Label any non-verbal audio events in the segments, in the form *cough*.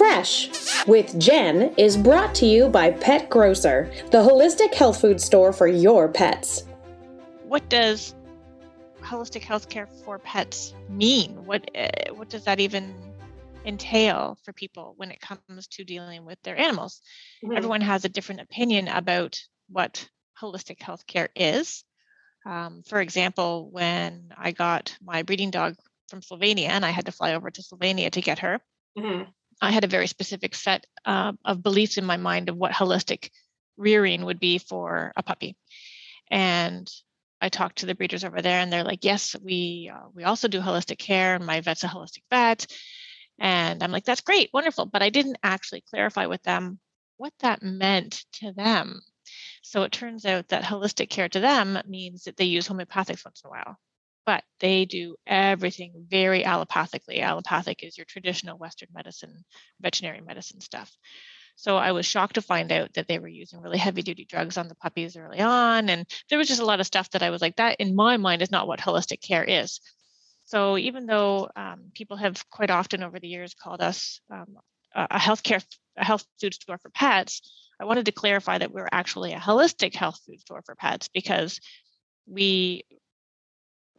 Fresh with Jen is brought to you by Pet Grocer, the holistic health food store for your pets. What does holistic healthcare for pets mean? What uh, what does that even entail for people when it comes to dealing with their animals? Mm-hmm. Everyone has a different opinion about what holistic healthcare is. Um, for example, when I got my breeding dog from Slovenia and I had to fly over to Slovenia to get her, mm-hmm. I had a very specific set uh, of beliefs in my mind of what holistic rearing would be for a puppy. And I talked to the breeders over there, and they're like, "Yes, we uh, we also do holistic care, and my vet's a holistic vet." And I'm like, "That's great, wonderful," but I didn't actually clarify with them what that meant to them. So it turns out that holistic care to them means that they use homeopathics once in a while but they do everything very allopathically. Allopathic is your traditional Western medicine, veterinary medicine stuff. So I was shocked to find out that they were using really heavy duty drugs on the puppies early on. And there was just a lot of stuff that I was like, that in my mind is not what holistic care is. So even though um, people have quite often over the years called us um, a healthcare, a health food store for pets, I wanted to clarify that we're actually a holistic health food store for pets because we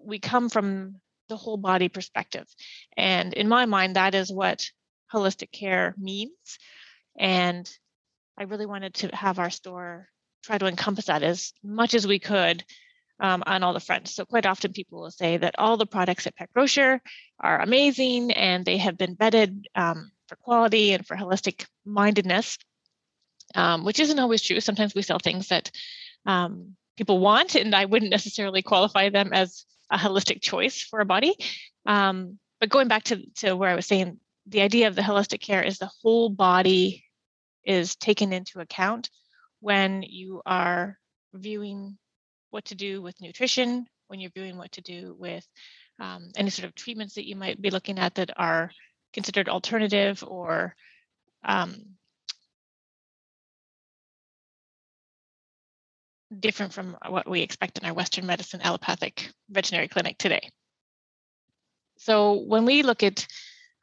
we come from the whole body perspective. And in my mind, that is what holistic care means. And I really wanted to have our store try to encompass that as much as we could um, on all the fronts. So quite often people will say that all the products at Pet Grocer are amazing and they have been vetted um, for quality and for holistic mindedness, um, which isn't always true. Sometimes we sell things that um, people want, and I wouldn't necessarily qualify them as a holistic choice for a body. Um, but going back to, to where I was saying, the idea of the holistic care is the whole body is taken into account when you are viewing what to do with nutrition, when you're viewing what to do with um, any sort of treatments that you might be looking at that are considered alternative or um, different from what we expect in our Western medicine allopathic veterinary clinic today. So when we look at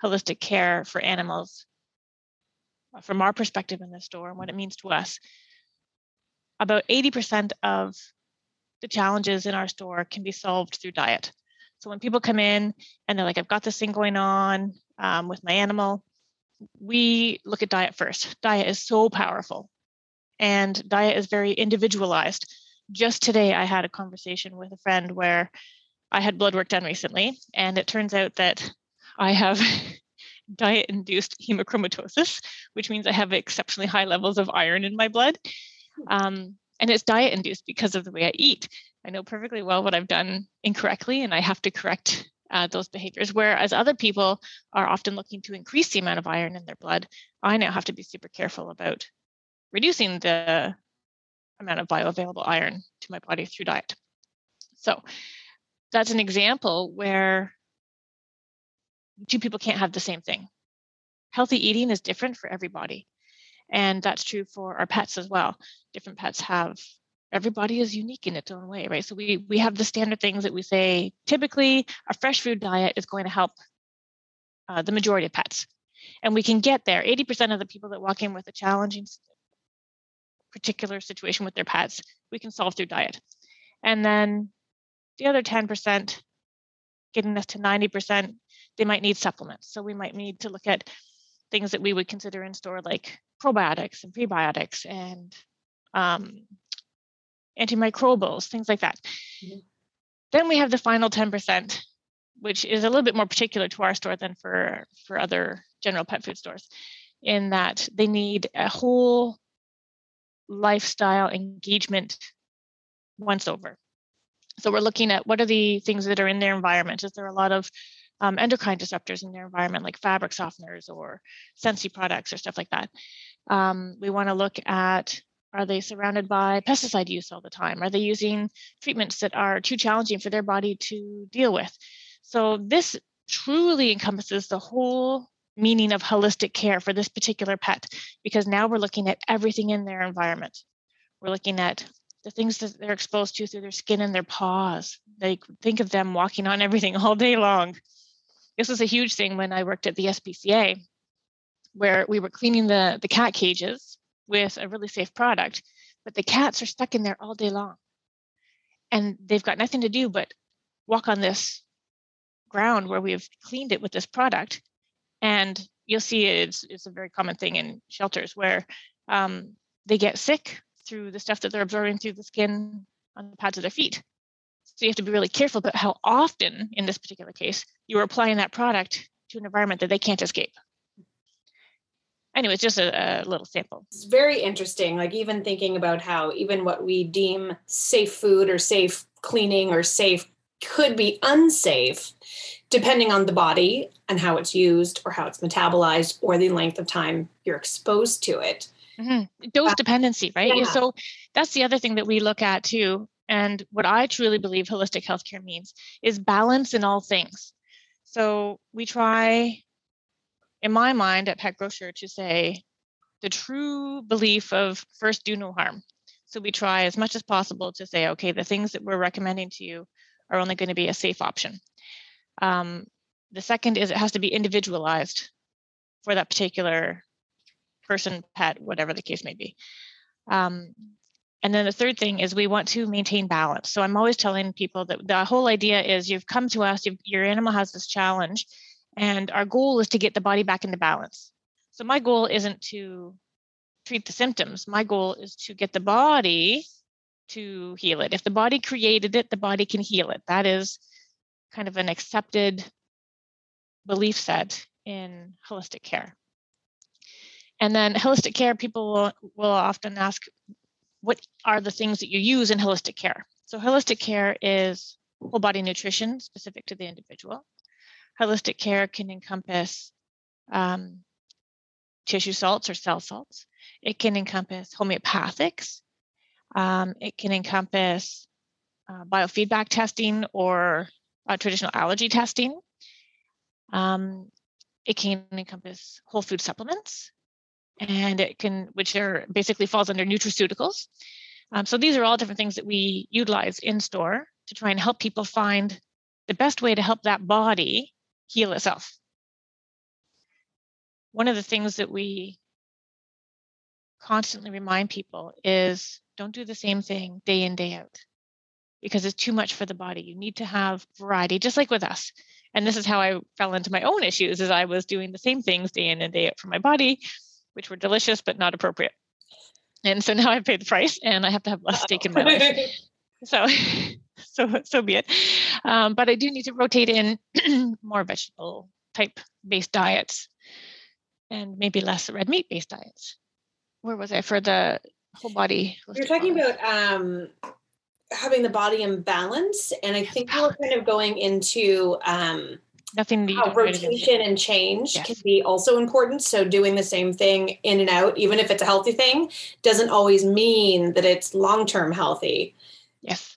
holistic care for animals, uh, from our perspective in the store and what it means to us, about 80% of the challenges in our store can be solved through diet. So when people come in and they're like, I've got this thing going on um, with my animal, we look at diet first. Diet is so powerful and diet is very individualized. Just today, I had a conversation with a friend where I had blood work done recently, and it turns out that I have *laughs* diet induced hemochromatosis, which means I have exceptionally high levels of iron in my blood. Um, and it's diet induced because of the way I eat. I know perfectly well what I've done incorrectly, and I have to correct uh, those behaviors. Whereas other people are often looking to increase the amount of iron in their blood, I now have to be super careful about reducing the amount of bioavailable iron to my body through diet. So that's an example where two people can't have the same thing. Healthy eating is different for everybody. And that's true for our pets as well. Different pets have everybody is unique in its own way, right? So we we have the standard things that we say typically a fresh food diet is going to help uh, the majority of pets. And we can get there. 80% of the people that walk in with a challenging particular situation with their pets, we can solve through diet. And then the other 10%, getting us to 90%, they might need supplements. So we might need to look at things that we would consider in store like probiotics and prebiotics and um, antimicrobials, things like that. Mm-hmm. Then we have the final 10%, which is a little bit more particular to our store than for, for other general pet food stores, in that they need a whole lifestyle engagement once over. So we're looking at what are the things that are in their environment. Is there a lot of um, endocrine disruptors in their environment, like fabric softeners or Scentsy products or stuff like that? Um, we want to look at are they surrounded by pesticide use all the time? Are they using treatments that are too challenging for their body to deal with? So this truly encompasses the whole meaning of holistic care for this particular pet because now we're looking at everything in their environment. We're looking at the things that they're exposed to through their skin and their paws. They think of them walking on everything all day long. This was a huge thing when I worked at the SPCA where we were cleaning the, the cat cages with a really safe product, but the cats are stuck in there all day long. And they've got nothing to do but walk on this ground where we've cleaned it with this product. And you'll see it's, it's a very common thing in shelters where um, they get sick through the stuff that they're absorbing through the skin on the pads of their feet. So you have to be really careful about how often, in this particular case, you are applying that product to an environment that they can't escape. Anyway, it's just a, a little sample. It's very interesting. Like even thinking about how even what we deem safe food or safe cleaning or safe could be unsafe depending on the body and how it's used or how it's metabolized or the length of time you're exposed to it. Mm-hmm. Dose uh, dependency, right? Yeah. So that's the other thing that we look at too. And what I truly believe holistic healthcare means is balance in all things. So we try, in my mind, at Pet Grocer to say the true belief of first do no harm. So we try as much as possible to say, okay, the things that we're recommending to you are only going to be a safe option. Um, the second is it has to be individualized for that particular person, pet, whatever the case may be. Um, and then the third thing is we want to maintain balance. So I'm always telling people that the whole idea is you've come to us, your animal has this challenge, and our goal is to get the body back into balance. So my goal isn't to treat the symptoms. My goal is to get the body to heal it. If the body created it, the body can heal it. That is kind of an accepted belief set in holistic care. And then holistic care, people will, will often ask, what are the things that you use in holistic care? So holistic care is whole body nutrition specific to the individual. Holistic care can encompass um, tissue salts or cell salts. It can encompass homeopathics. Um, it can encompass uh, biofeedback testing or uh, traditional allergy testing. Um, it can encompass whole food supplements and it can, which are basically falls under nutraceuticals. Um, so these are all different things that we utilize in store to try and help people find the best way to help that body heal itself. One of the things that we constantly remind people is don't do the same thing day in, day out because it's too much for the body. You need to have variety, just like with us. And this is how I fell into my own issues as I was doing the same things day in and day out for my body which were delicious but not appropriate. And so *laughs* now I've paid the price and I have to have less steak in my life. *laughs* So, *laughs* so, so be it. Um, but I do need to rotate in *clears throat* more vegetable type based diets and maybe less red meat based diets. Where was I for the whole body? You're talking about um, having the body in balance. And I think we're kind of going into um, nothing How rotation and change yes. can be also important. So doing the same thing in and out, even if it's a healthy thing, doesn't always mean that it's long term healthy. Yes.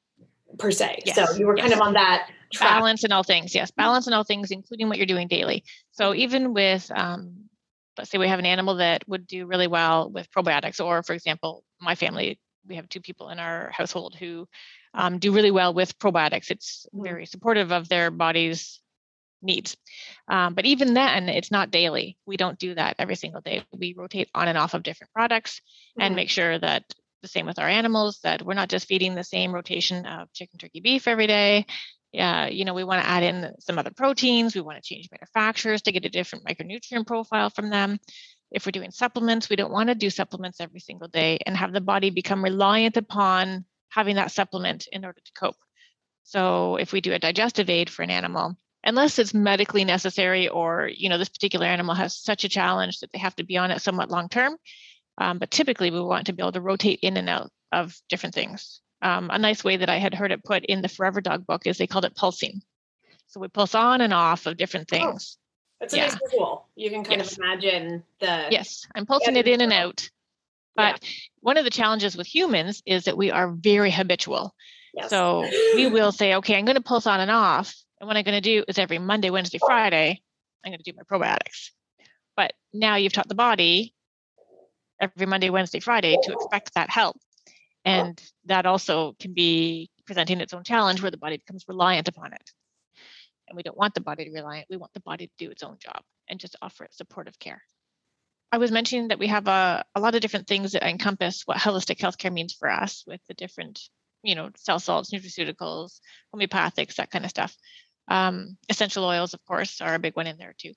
Per se. Yes. So you were yes. kind of on that track. balance in all things. Yes, balance in all things, including what you're doing daily. So even with um, let's say we have an animal that would do really well with probiotics, or for example, my family, we have two people in our household who um, do really well with probiotics. It's mm-hmm. very supportive of their body's needs. Um, but even then, it's not daily. We don't do that every single day. We rotate on and off of different products mm-hmm. and make sure that the same with our animals that we're not just feeding the same rotation of chicken, turkey, beef every day. Yeah, you know, we want to add in some other proteins. We want to change manufacturers to get a different micronutrient profile from them. If we're doing supplements, we don't want to do supplements every single day and have the body become reliant upon having that supplement in order to cope. So if we do a digestive aid for an animal, unless it's medically necessary or you know this particular animal has such a challenge that they have to be on it somewhat long term um, but typically we want to be able to rotate in and out of different things um, a nice way that i had heard it put in the forever dog book is they called it pulsing so we pulse on and off of different oh, things oh, that's a yeah. nice visual you can kind yes. of imagine the yes i'm pulsing it in and out but yeah. one of the challenges with humans is that we are very habitual yes. so we will say okay i'm going to pulse on and off and what I'm going to do is every Monday, Wednesday, Friday, I'm going to do my probiotics. But now you've taught the body every Monday, Wednesday, Friday to expect that help. And that also can be presenting its own challenge where the body becomes reliant upon it. And we don't want the body to rely, on it. we want the body to do its own job and just offer supportive care. I was mentioning that we have a, a lot of different things that encompass what holistic healthcare means for us with the different, you know, cell salts, nutraceuticals, homeopathics, that kind of stuff. Um, essential oils, of course, are a big one in there too.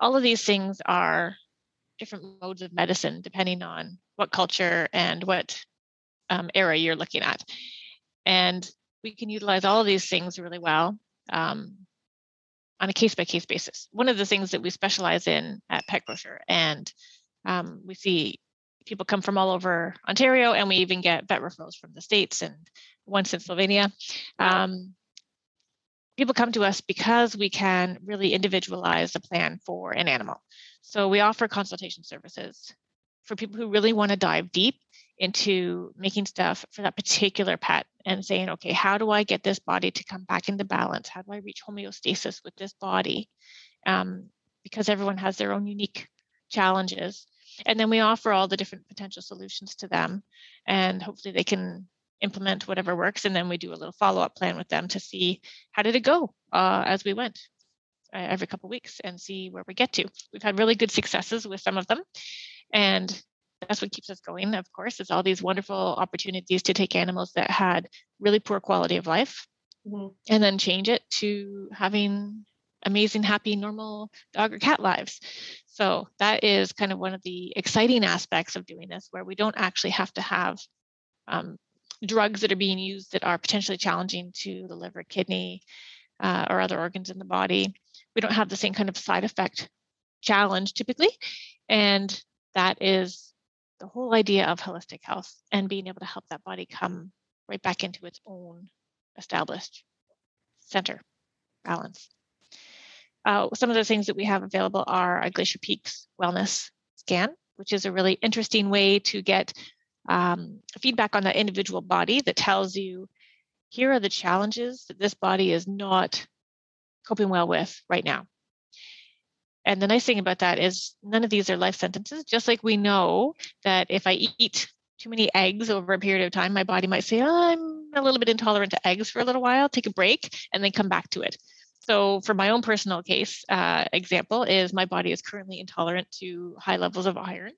All of these things are different modes of medicine depending on what culture and what um, era you're looking at. And we can utilize all of these things really well. Um, on a case by case basis. One of the things that we specialize in at Pet Grocer, and um, we see people come from all over Ontario, and we even get vet referrals from the States and once in Slovenia. Um, people come to us because we can really individualize a plan for an animal. So we offer consultation services for people who really want to dive deep into making stuff for that particular pet and saying, okay, how do I get this body to come back into balance? How do I reach homeostasis with this body? Um, because everyone has their own unique challenges. And then we offer all the different potential solutions to them, and hopefully they can implement whatever works. And then we do a little follow up plan with them to see how did it go uh, as we went uh, every couple weeks and see where we get to. We've had really good successes with some of them, and that's what keeps us going, of course, is all these wonderful opportunities to take animals that had really poor quality of life mm-hmm. and then change it to having amazing, happy, normal dog or cat lives. So that is kind of one of the exciting aspects of doing this, where we don't actually have to have um, drugs that are being used that are potentially challenging to the liver, kidney, uh, or other organs in the body. We don't have the same kind of side effect challenge typically. And that is the whole idea of holistic health and being able to help that body come right back into its own established center balance. Uh, some of the things that we have available are a Glacier Peaks wellness scan, which is a really interesting way to get um, feedback on the individual body that tells you here are the challenges that this body is not coping well with right now. And the nice thing about that is none of these are life sentences. Just like we know that if I eat too many eggs over a period of time, my body might say, oh, I'm a little bit intolerant to eggs for a little while, take a break, and then come back to it. So, for my own personal case uh, example, is my body is currently intolerant to high levels of iron,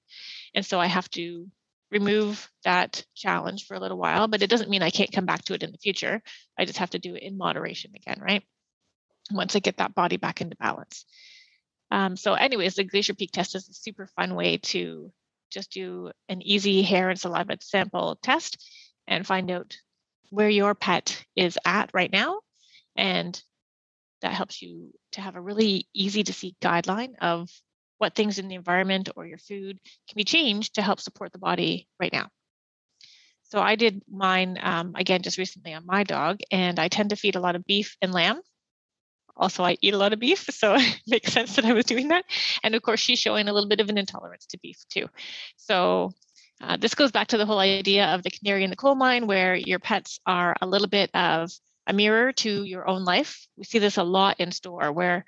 and so I have to remove that challenge for a little while. But it doesn't mean I can't come back to it in the future. I just have to do it in moderation again, right? Once I get that body back into balance. Um, so anyways, the Glacier Peak test is a super fun way to just do an easy hair and saliva sample test and find out where your pet is at right now. And that helps you to have a really easy to see guideline of what things in the environment or your food can be changed to help support the body right now. So I did mine um, again just recently on my dog, and I tend to feed a lot of beef and lamb also I eat a lot of beef, *laughs* so it makes sense that I was doing that. And of course, she's showing a little bit of an intolerance to beef too. So uh, this goes back to the whole idea of the canary in the coal mine, where your pets are a little bit of a mirror to your own life. We see this a lot in store, where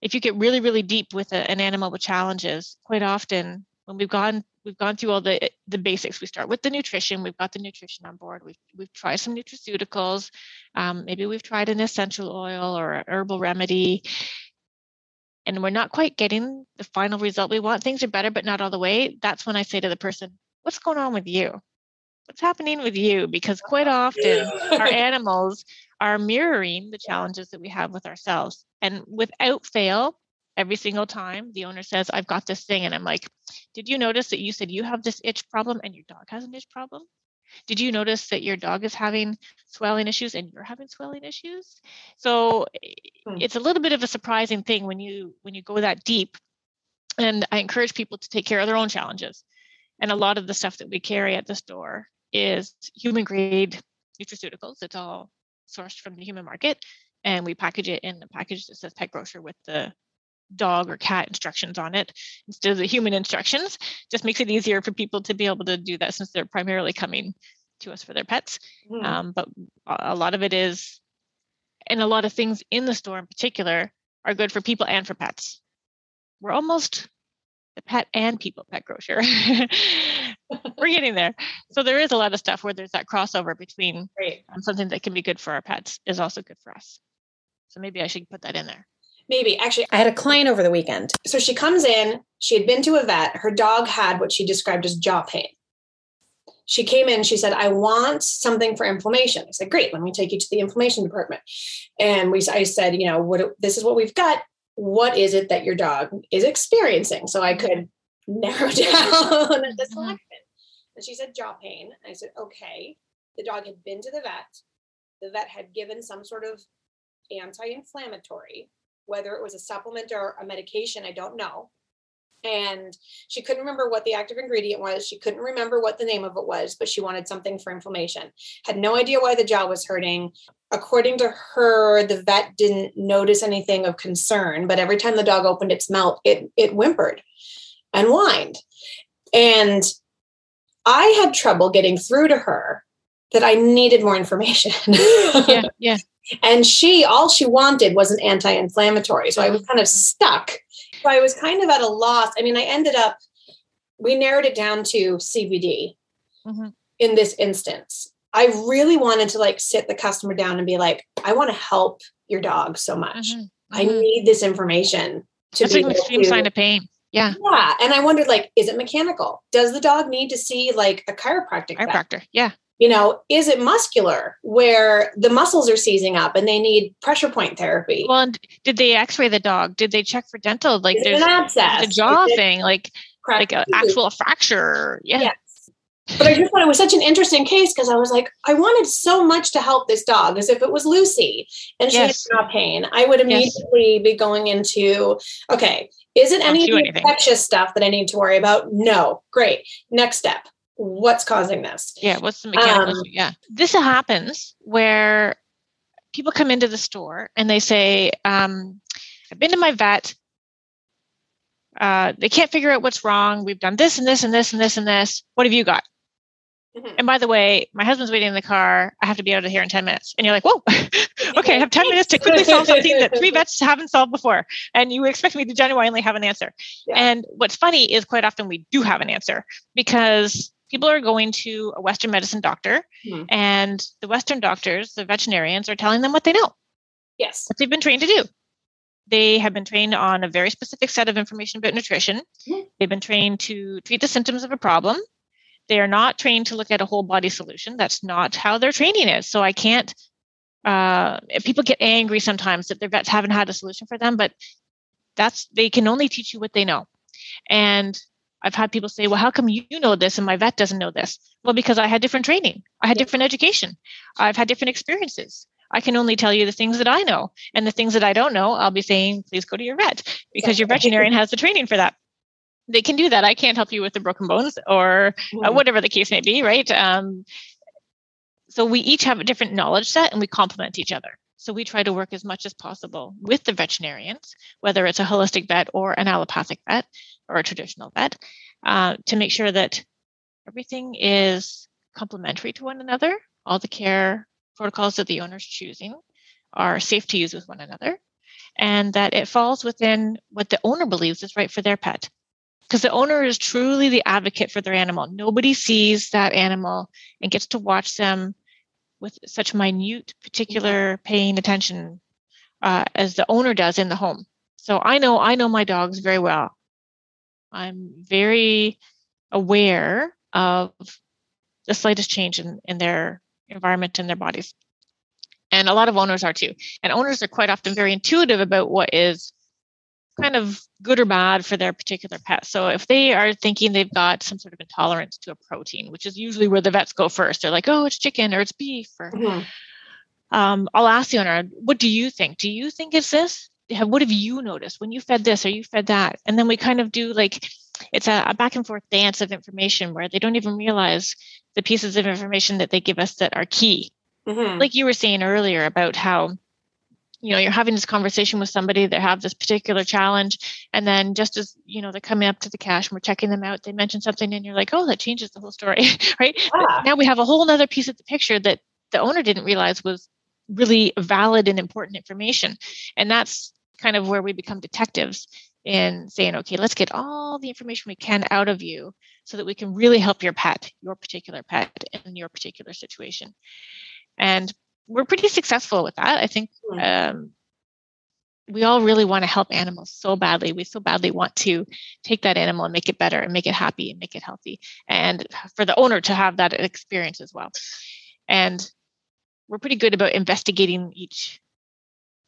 if you get really, really deep with a, an animal with challenges, quite often when we've gone we've gone through all the the basics. We start with the nutrition. We've got the nutrition on board. We've we've tried some nutraceuticals. Um, maybe we've tried an essential oil or a herbal remedy, and we're not quite getting the final result we want. Things are better, but not all the way. That's when I say to the person, "What's going on with you? What's happening with you?" Because quite often our *laughs* animals are mirroring the challenges that we have with ourselves, and without fail, every single time the owner says, I've got this thing. And I'm like, Did you notice that you said you have this itch problem and your dog has an itch problem? Did you notice that your dog is having swelling issues and you're having swelling issues? So hmm. it's a little bit of a surprising thing when you when you go that deep. And I encourage people to take care of their own challenges. And a lot of the stuff that we carry at the store is human grade nutraceuticals. It's all sourced from the human market. And we package it in a package that says pet grocer with the dog or cat instructions on it instead of the human instructions. Just makes it easier for people to be able to do that since they're primarily coming to us for their pets. Mm. um, but a lot of it is and a lot of things in the store in particular are good for people and for pets. We're almost the pet and people pet grocer. *laughs* We're getting there. So there is a lot of stuff where there's that crossover between um, something that can be good for our pets is also good for us. So maybe i should put that in there maybe actually i had a client over the weekend so she comes in She had been to a vet. Her dog had what she described as jaw pain. She came in, she said, I want something for inflammation. I said, Great, let me take you to the inflammation department. And we I said, you know, what this is what we've got. What is it that your dog is experiencing? So I could *laughs* narrow down the mm-hmm. selection. And she said jaw pain. I said, okay. The dog had been to the vet. The vet had given some sort of anti-inflammatory, whether it was a supplement or a medication, I don't know. And she couldn't remember what the active ingredient was. She couldn't remember what the name of it was, but she wanted something for inflammation. Had no idea why the jaw was hurting. According to her, the vet didn't notice anything of concern, but every time the dog opened its mouth, it it whimpered and whined. And I had trouble getting through to her that I needed more information. *laughs* yeah, yeah. And she, all she wanted was an anti inflammatory. So I was kind of stuck. So I was kind of at a loss. I mean, I ended up, we narrowed it down to CBD mm-hmm. in this instance. I really wanted to like sit the customer down and be like, I want to help your dog so much. Mm-hmm. I mm-hmm. need this information to That's be an extreme to, sign of pain. Yeah. Yeah. And I wondered, like, is it mechanical? Does the dog need to see like a chiropractic? Chiropractor. Yeah. You know, is it muscular where the muscles are seizing up and they need pressure point therapy? Well, did they x-ray the dog? Did they check for dental? Like there's an abscess, a jaw thing, like like an actual fracture. Yeah. Yes. But I just thought it was such an interesting case because I was like, I wanted so much to help this dog as if it was Lucy and she yes. had jaw pain. I would immediately yes. be going into, okay, is it any infectious stuff that I need to worry about? No. Great. Next step. What's causing this? Yeah. What's the mechanical um, Yeah. This happens where people come into the store and they say, um, I've been to my vet. Uh, they can't figure out what's wrong. We've done this and this and this and this and this. What have you got? Mm-hmm. And by the way, my husband's waiting in the car. I have to be out of here in 10 minutes. And you're like, whoa, *laughs* okay, I have 10 minutes to quickly *laughs* solve something that three vets haven't solved before. And you expect me to genuinely have an answer. Yeah. And what's funny is quite often we do have an answer because people are going to a Western medicine doctor mm-hmm. and the Western doctors, the veterinarians, are telling them what they know. Yes. What they've been trained to do. They have been trained on a very specific set of information about nutrition. Mm-hmm. They've been trained to treat the symptoms of a problem they are not trained to look at a whole body solution. That's not how their training is. So I can't. Uh, people get angry sometimes that their vets haven't had a solution for them, but that's they can only teach you what they know. And I've had people say, "Well, how come you know this and my vet doesn't know this?" Well, because I had different training. I had different education. I've had different experiences. I can only tell you the things that I know, and the things that I don't know, I'll be saying, "Please go to your vet," because your veterinarian has the training for that they can do that. I can't help you with the broken bones or uh, whatever the case may be, right? Um, so we each have a different knowledge set and we complement each other. So we try to work as much as possible with the veterinarians, whether it's a holistic vet or an allopathic vet or a traditional vet, uh, to make sure that everything is complementary to one another. All the care protocols that the owner's choosing are safe to use with one another, and that it falls within what the owner believes is right for their pet because the owner is truly the advocate for their animal. Nobody sees that animal and gets to watch them with such minute, particular paying attention uh, as the owner does in the home. So I know I know my dogs very well. I'm very aware of the slightest change in, in their environment and their bodies. And a lot of owners are too. And owners are quite often very intuitive about what is kind of good or bad for their particular pet. So if they are thinking they've got some sort of intolerance to a protein, which is usually where the vets go first, they're like, oh, it's chicken or it's beef. Or mm-hmm. um, I'll ask the owner, what do you think? Do you think it's this? What have you noticed when you fed this or you fed that? And then we kind of do like it's a, a back and forth dance of information where they don't even realize the pieces of information that they give us that are key. Mm-hmm. Like you were saying earlier about how you know you're having this conversation with somebody that have this particular challenge and then just as you know they're coming up to the cash and we're checking them out they mention something and you're like oh that changes the whole story *laughs* right? Yeah. now we have a whole other piece of the picture that the owner didn't realize was really valid and important information. And that's kind of where we become detectives in saying okay let's get all the information we can out of you so that we can really help your pet your particular pet in your particular situation. And we're pretty successful with that. I think hmm. um, we all really want to help animals so badly. We so badly want to take that animal and make it better and make it happy and make it healthy. And for the owner to have that experience as well. And we're pretty good about investigating each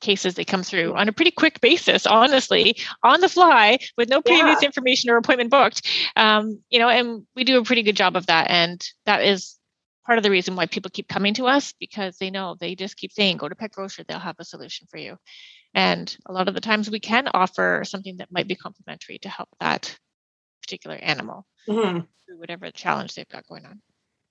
cases they come through on a pretty quick basis honestly on the fly with no previous yeah. information or appointment booked um, you know and we do a pretty good job of that and that is part of the reason why people keep coming to us because they know they just keep saying go to pet grocer they'll have a solution for you and a lot of the times we can offer something that might be complementary to help that particular animal mm-hmm. through whatever challenge they've got going on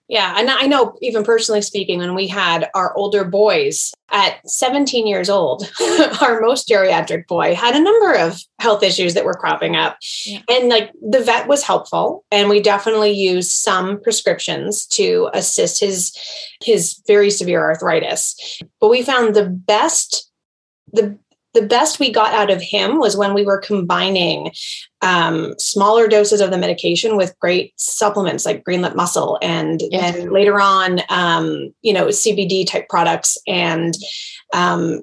yeah, and I know even personally speaking, when we had our older boys at 17 years old, *laughs* our most geriatric boy had a number of health issues that were cropping up. Yeah. And like the vet was helpful, and we definitely used some prescriptions to assist his his very severe arthritis. But we found the best the the best we got out of him was when we were combining um, smaller doses of the medication with great supplements like green lip mussel and then later on um, you know cbd type products and um,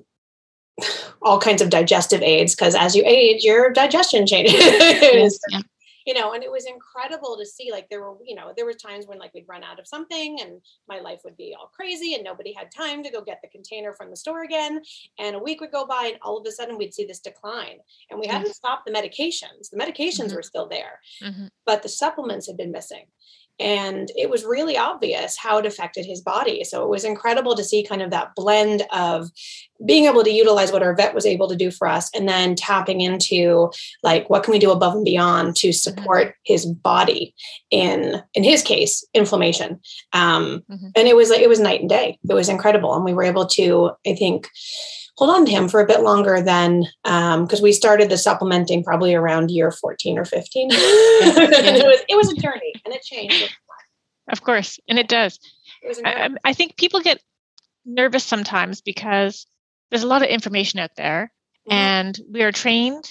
*sighs* all kinds of digestive aids because as you age your digestion changes. Yeah you know and it was incredible to see like there were you know there were times when like we'd run out of something and my life would be all crazy and nobody had time to go get the container from the store again and a week would go by and all of a sudden we'd see this decline and we hadn't stopped the medications the medications mm-hmm. were still there mm-hmm. but the supplements had been missing and it was really obvious how it affected his body so it was incredible to see kind of that blend of being able to utilize what our vet was able to do for us and then tapping into like what can we do above and beyond to mm-hmm. support mm-hmm. his body in in his case inflammation um, mm-hmm. and it was like it was night and day it was incredible and we were able to i think hold on to him for a bit longer than because um, we started the supplementing probably around year 14 or 15 *laughs* it was it was a journey and it changed of course and it does. It I, I think people get nervous sometimes because there's a lot of information out there mm-hmm. and we are trained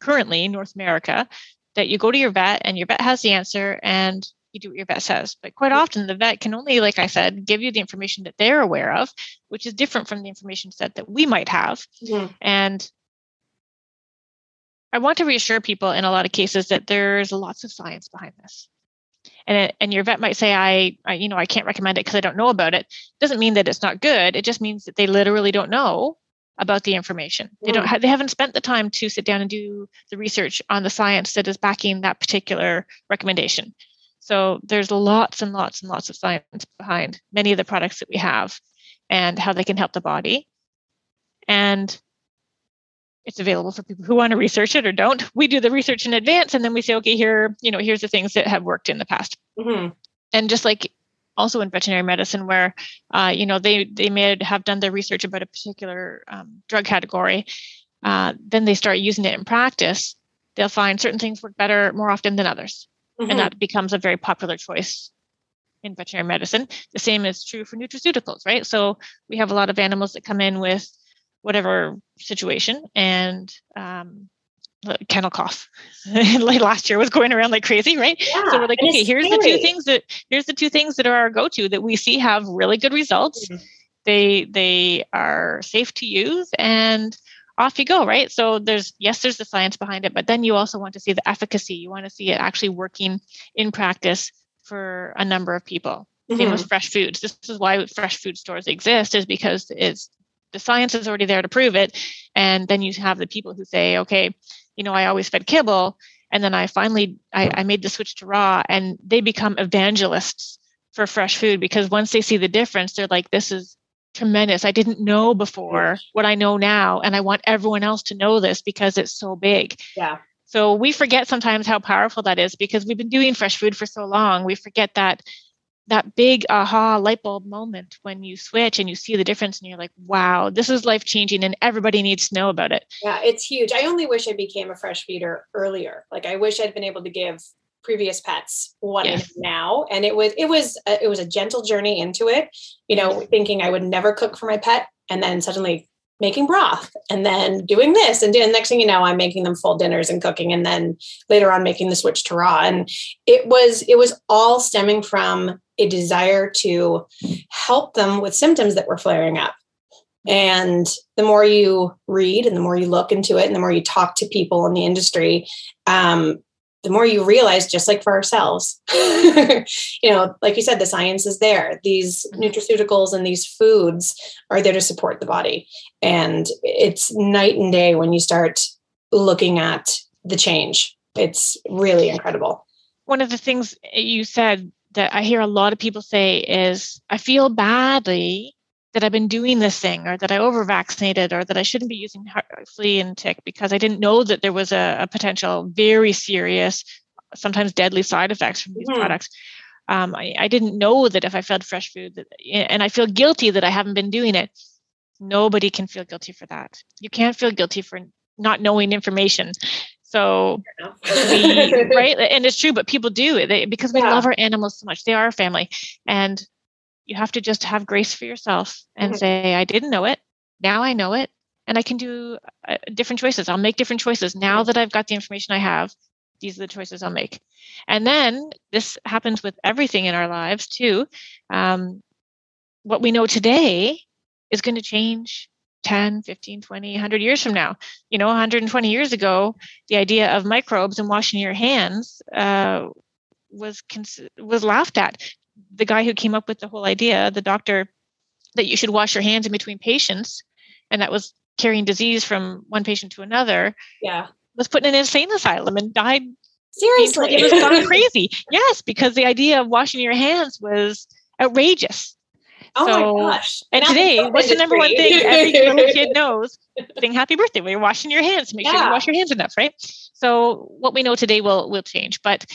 currently in north america that you go to your vet and your vet has the answer and you do what your vet says. But quite often, the vet can only, like I said, give you the information that they're aware of, which is different from the information set that we might have. Mm-hmm. And I want to reassure people in a lot of cases that there's lots of science behind this. And, it, and your vet might say, I, I, you know, I can't recommend it because I don't know about it. Doesn't mean that it's not good. It just means that they literally don't know about the information. They don't. Ha- they haven't spent the time to sit down and do the research on the science that is backing that particular recommendation. So there's lots and lots and lots of science behind many of the products that we have and how they can help the body. And it's available for people who want to research it or don't. We do the research in advance and then we say, okay, here, you know, here's the things that have worked in the past. Mm-hmm. And just like also in veterinary medicine where uh, you know they they may have done their research about a particular um, drug category uh, then they start using it in practice they'll find certain things work better more often than others mm-hmm. and that becomes a very popular choice in veterinary medicine. The same is true for nutraceuticals, right? So we have a lot of animals that come in with whatever situation and um, kennel cough *laughs* like last year was going around like crazy right yeah, so we're like okay here's scary. the two things that here's the two things that are our go-to that we see have really good results mm-hmm. they they are safe to use and off you go, right? So there's yes, there's the science behind it, but then you also want to see the efficacy. You want to see it actually working in practice for a number of people. Mm-hmm. Same with fresh foods. This is why fresh food stores exist, is because it's the science is already there to prove it. And then you have the people who say, okay, you know, I always fed kibble. And then I finally I, I made the switch to raw and they become evangelists for fresh food because once they see the difference, they're like, this is tremendous. I didn't know before what I know now. And I want everyone else to know this because it's so big. Yeah. So we forget sometimes how powerful that is because we've been doing fresh food for so long. We forget that that big aha light bulb moment when you switch and you see the difference and you're like, wow, this is life changing and everybody needs to know about it. Yeah, it's huge. I only wish I became a fresh feeder earlier. Like I wish I'd been able to give previous pets what yeah. now and it was it was a, it was a gentle journey into it you know thinking i would never cook for my pet and then suddenly making broth and then doing this and then next thing you know i'm making them full dinners and cooking and then later on making the switch to raw and it was it was all stemming from a desire to help them with symptoms that were flaring up And the more you read and the more you look into it and the more you talk to people in the industry, um, the more you realize, just like for ourselves, *laughs* you know, like you said, the science is there. These nutraceuticals and these foods are there to support the body. And it's night and day when you start looking at the change. It's really incredible. One of the things you said that I hear a lot of people say is, I feel badly that I've been doing this thing or that I over vaccinated or that I shouldn't be using flea and tick because I didn't know that there was a, a potential very serious, sometimes deadly side effects from these mm-hmm. products. Um, I, I, didn't know that if I fed fresh food, that, and I feel guilty that I haven't been doing it. Nobody can feel guilty for that. You can't feel guilty for not knowing information. So, we, *laughs* right, and it's true, but people do they, because we yeah. love our animals so much. They are our family, and you have to just have grace for yourself and mm-hmm. say, I didn't know it. Now I know it. And I can do uh, different choices. I'll make different choices. Now that I've got the information I have, these are the choices I'll make. And then this happens with everything in our lives too. Um, what we know today is going to change 10, 15, 20, 100 years from now. You know, 120 years ago, the idea of microbes and washing your hands uh, was cons- was laughed at the guy who came up with the whole idea, the doctor, that you should wash your hands in between patients, and that was carrying disease from one patient to another. Yeah, was put in an insane asylum and died. Seriously, it was gone crazy. *laughs* Yes, because the idea of washing your hands was outrageous. Oh so, my gosh! And today, what's the number one thing every little kid knows? Saying happy birthday when you're washing your hands. Make yeah. sure you wash your hands enough, right? So what we know today will will change. But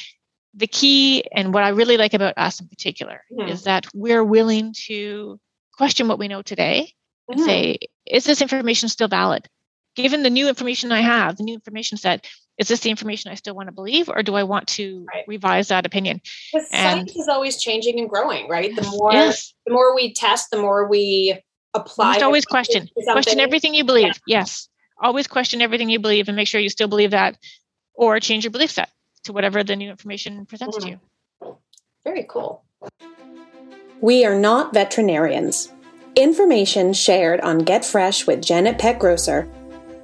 the key and what I really like about us in particular mm-hmm. is that we're willing to question what we know today and mm-hmm. say, is this information still valid? Given the new information I have, the new information set, is this the information I still want to believe or do I want to right. revise that opinion? Because science is always changing and growing, right? The more yes. the more we test, the more we apply. You always question. Question everything you believe. Yeah. Yes. Always question everything you believe and make sure you still believe that or change your belief set to whatever the new information presents to hmm. you. Very cool. We are not veterinarians. Information shared on Get Fresh with Jen at Pet Grocer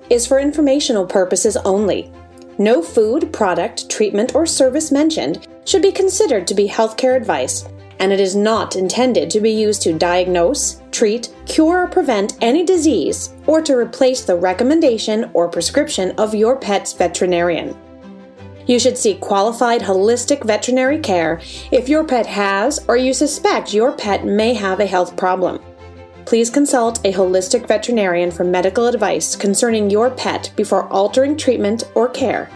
is for informational purposes only. No food, product, treatment, or service mentioned should be considered to be healthcare advice, and it is not intended to be used to diagnose, treat, cure, or prevent any disease or to replace the recommendation or prescription of your pet's veterinarian. You should seek qualified holistic veterinary care if your pet has or you suspect your pet may have a health problem. Please consult a holistic veterinarian for medical advice concerning your pet before altering treatment or care.